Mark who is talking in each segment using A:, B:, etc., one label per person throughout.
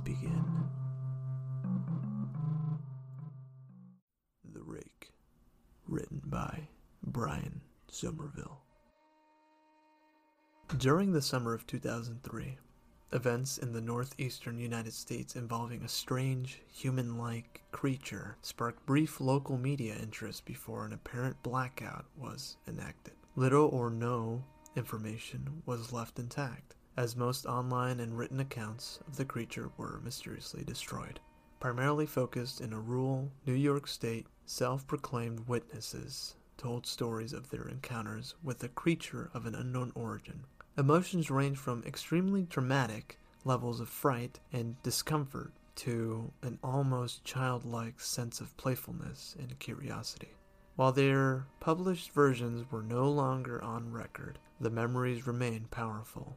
A: Begin. The Rake, written by Brian Somerville. During the summer of 2003, events in the northeastern United States involving a strange, human like creature sparked brief local media interest before an apparent blackout was enacted. Little or no information was left intact, as most online and written accounts of the creature were mysteriously destroyed. Primarily focused in a rural New York State, self proclaimed witnesses told stories of their encounters with a creature of an unknown origin Emotions range from extremely dramatic levels of fright and discomfort to an almost childlike sense of playfulness and curiosity. While their published versions were no longer on record, the memories remain powerful.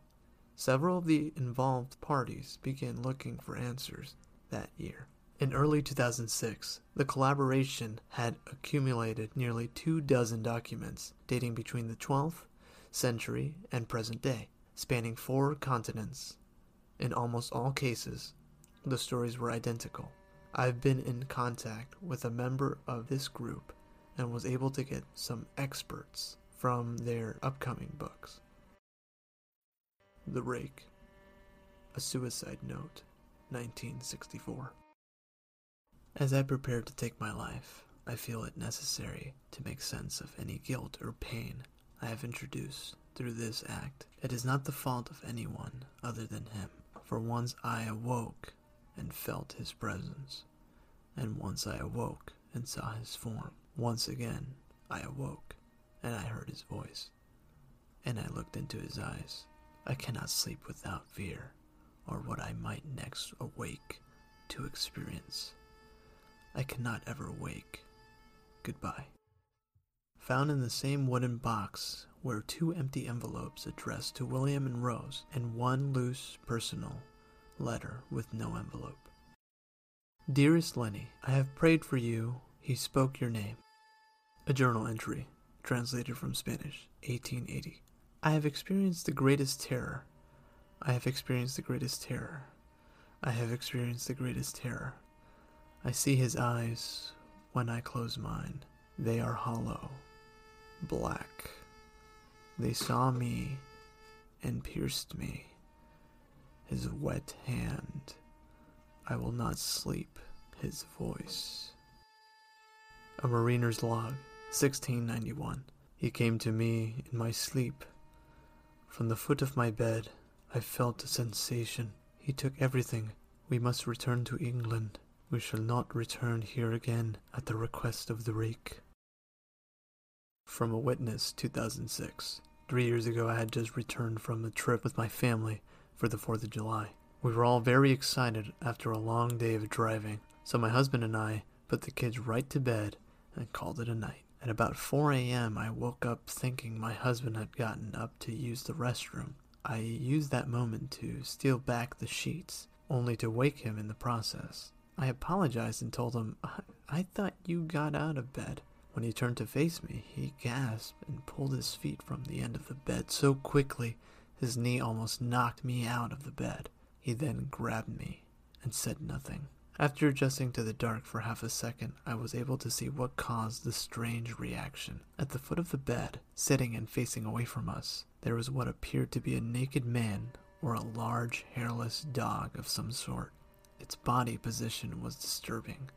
A: Several of the involved parties began looking for answers that year. In early 2006, the collaboration had accumulated nearly two dozen documents dating between the 12th century, and present day, spanning four continents. In almost all cases, the stories were identical. I've been in contact with a member of this group and was able to get some experts from their upcoming books. The Rake, A Suicide Note, 1964. As I prepare to take my life, I feel it necessary to make sense of any guilt or pain I have introduced through this act. It is not the fault of anyone other than him, for once I awoke and felt his presence, and once I awoke and saw his form. Once again I awoke and I heard his voice, and I looked into his eyes. I cannot sleep without fear, or what I might next awake to experience. I cannot ever wake. Goodbye. Found in the same wooden box were two empty envelopes addressed to William and Rose, and one loose personal letter with no envelope. Dearest Lenny, I have prayed for you. He spoke your name. A journal entry, translated from Spanish, 1880. I have experienced the greatest terror. I have experienced the greatest terror. I have experienced the greatest terror. I see his eyes when I close mine. They are hollow black. They saw me and pierced me. His wet hand, I will not sleep, his voice. A Mariner's Log, 1691. He came to me in my sleep. From the foot of my bed, I felt a sensation. He took everything. We must return to England. We shall not return here again at the request of the rake. From a Witness, 2006. Three years ago, I had just returned from a trip with my family for the 4th of July. We were all very excited after a long day of driving, so my husband and I put the kids right to bed and called it a night. At about 4 a.m., I woke up thinking my husband had gotten up to use the restroom. I used that moment to steal back the sheets, only to wake him in the process. I apologized and told him, I, I thought you got out of bed. When he turned to face me, he gasped and pulled his feet from the end of the bed so quickly his knee almost knocked me out of the bed. He then grabbed me and said nothing. After adjusting to the dark for half a second, I was able to see what caused the strange reaction. At the foot of the bed, sitting and facing away from us, there was what appeared to be a naked man or a large, hairless dog of some sort. Its body position was disturbing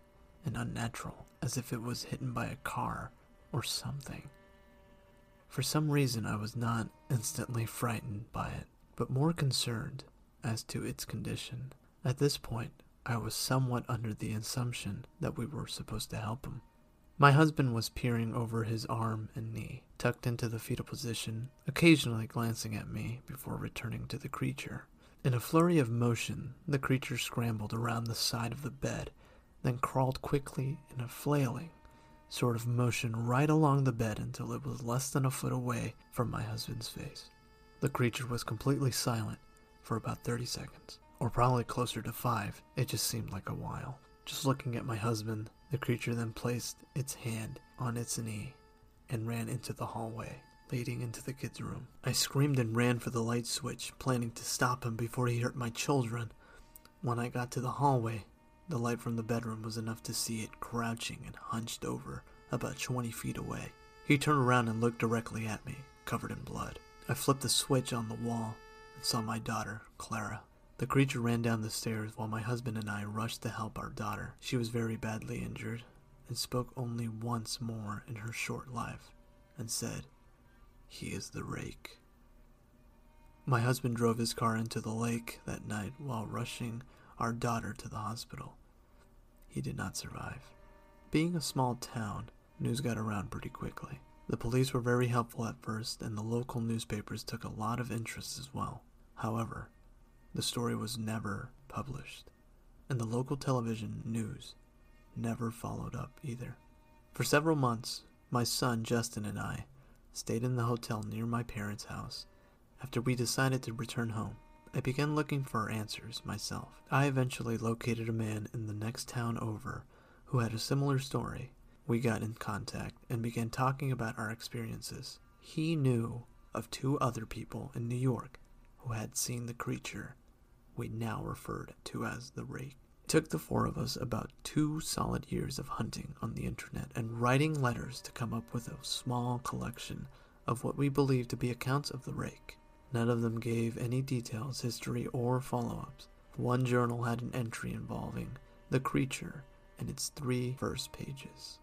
A: and unnatural, as if it was hidden by a car or something. For some reason, I was not instantly frightened by it, but more concerned as to its condition. At this point, I was somewhat under the assumption that we were supposed to help him. My husband was peering over his arm and knee, tucked into the fetal position, occasionally glancing at me before returning to the creature. In a flurry of motion, the creature scrambled around the side of the bed, then crawled quickly in a flailing sort of motion right along the bed until it was less than a foot away from my husband's face. The creature was completely silent for about 30 seconds, or probably closer to five. It just seemed like a while. Just looking at my husband, the creature then placed its hand on its knee and ran into the hallway leading into the kids' room. I screamed and ran for the light switch, planning to stop him before he hurt my children. When I got to the hallway, the light from the bedroom was enough to see it crouching and hunched over about 20 feet away. He turned around and looked directly at me, covered in blood. I flipped the switch on the wall and saw my daughter, Clara. The creature ran down the stairs while my husband and I rushed to help our daughter. She was very badly injured and spoke only once more in her short life and said, He is the rake. My husband drove his car into the lake that night while rushing our daughter to the hospital. He did not survive. Being a small town, news got around pretty quickly. The police were very helpful at first, and the local newspapers took a lot of interest as well. However, the story was never published, and the local television news never followed up either. For several months, my son Justin and I stayed in the hotel near my parents' house. After we decided to return home, I began looking for answers myself. I eventually located a man in the next town over who had a similar story. We got in contact and began talking about our experiences. He knew of two other people in New York who had seen the creature we now referred to as the rake. It took the four of us about two solid years of hunting on the internet and writing letters to come up with a small collection of what we believed to be accounts of the rake. None of them gave any details, history, or follow ups. One journal had an entry involving the creature in its three first pages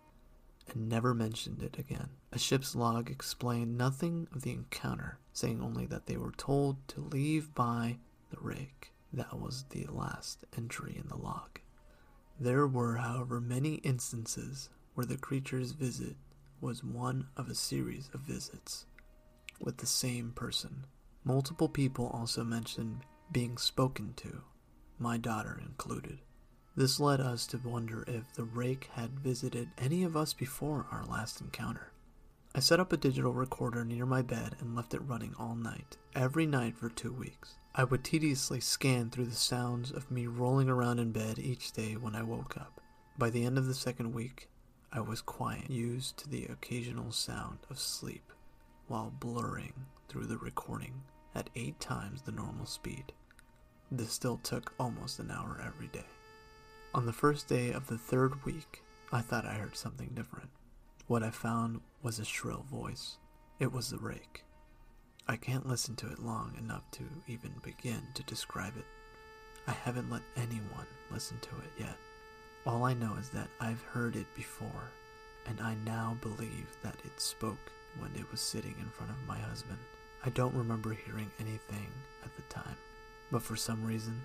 A: and never mentioned it again. A ship's log explained nothing of the encounter, saying only that they were told to leave by the rake. That was the last entry in the log. There were, however, many instances where the creature's visit was one of a series of visits with the same person. Multiple people also mentioned being spoken to, my daughter included. This led us to wonder if the rake had visited any of us before our last encounter. I set up a digital recorder near my bed and left it running all night, every night for two weeks. I would tediously scan through the sounds of me rolling around in bed each day when I woke up. By the end of the second week, I was quiet, used to the occasional sound of sleep, while blurring through the recording at eight times the normal speed. This still took almost an hour every day. On the first day of the third week, I thought I heard something different. What I found was a shrill voice. It was the rake. I can't listen to it long enough to even begin to describe it. I haven't let anyone listen to it yet. All I know is that I've heard it before, and I now believe that it spoke when it was sitting in front of my husband. I don't remember hearing anything at the time, but for some reason,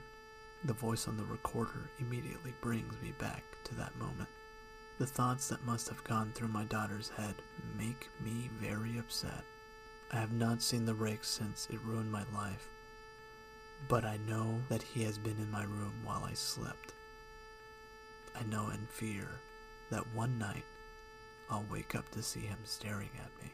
A: the voice on the recorder immediately brings me back to that moment. The thoughts that must have gone through my daughter's head make me very upset. I have not seen the rake since it ruined my life, but I know that he has been in my room while I slept. I know and fear that one night I'll wake up to see him staring at me.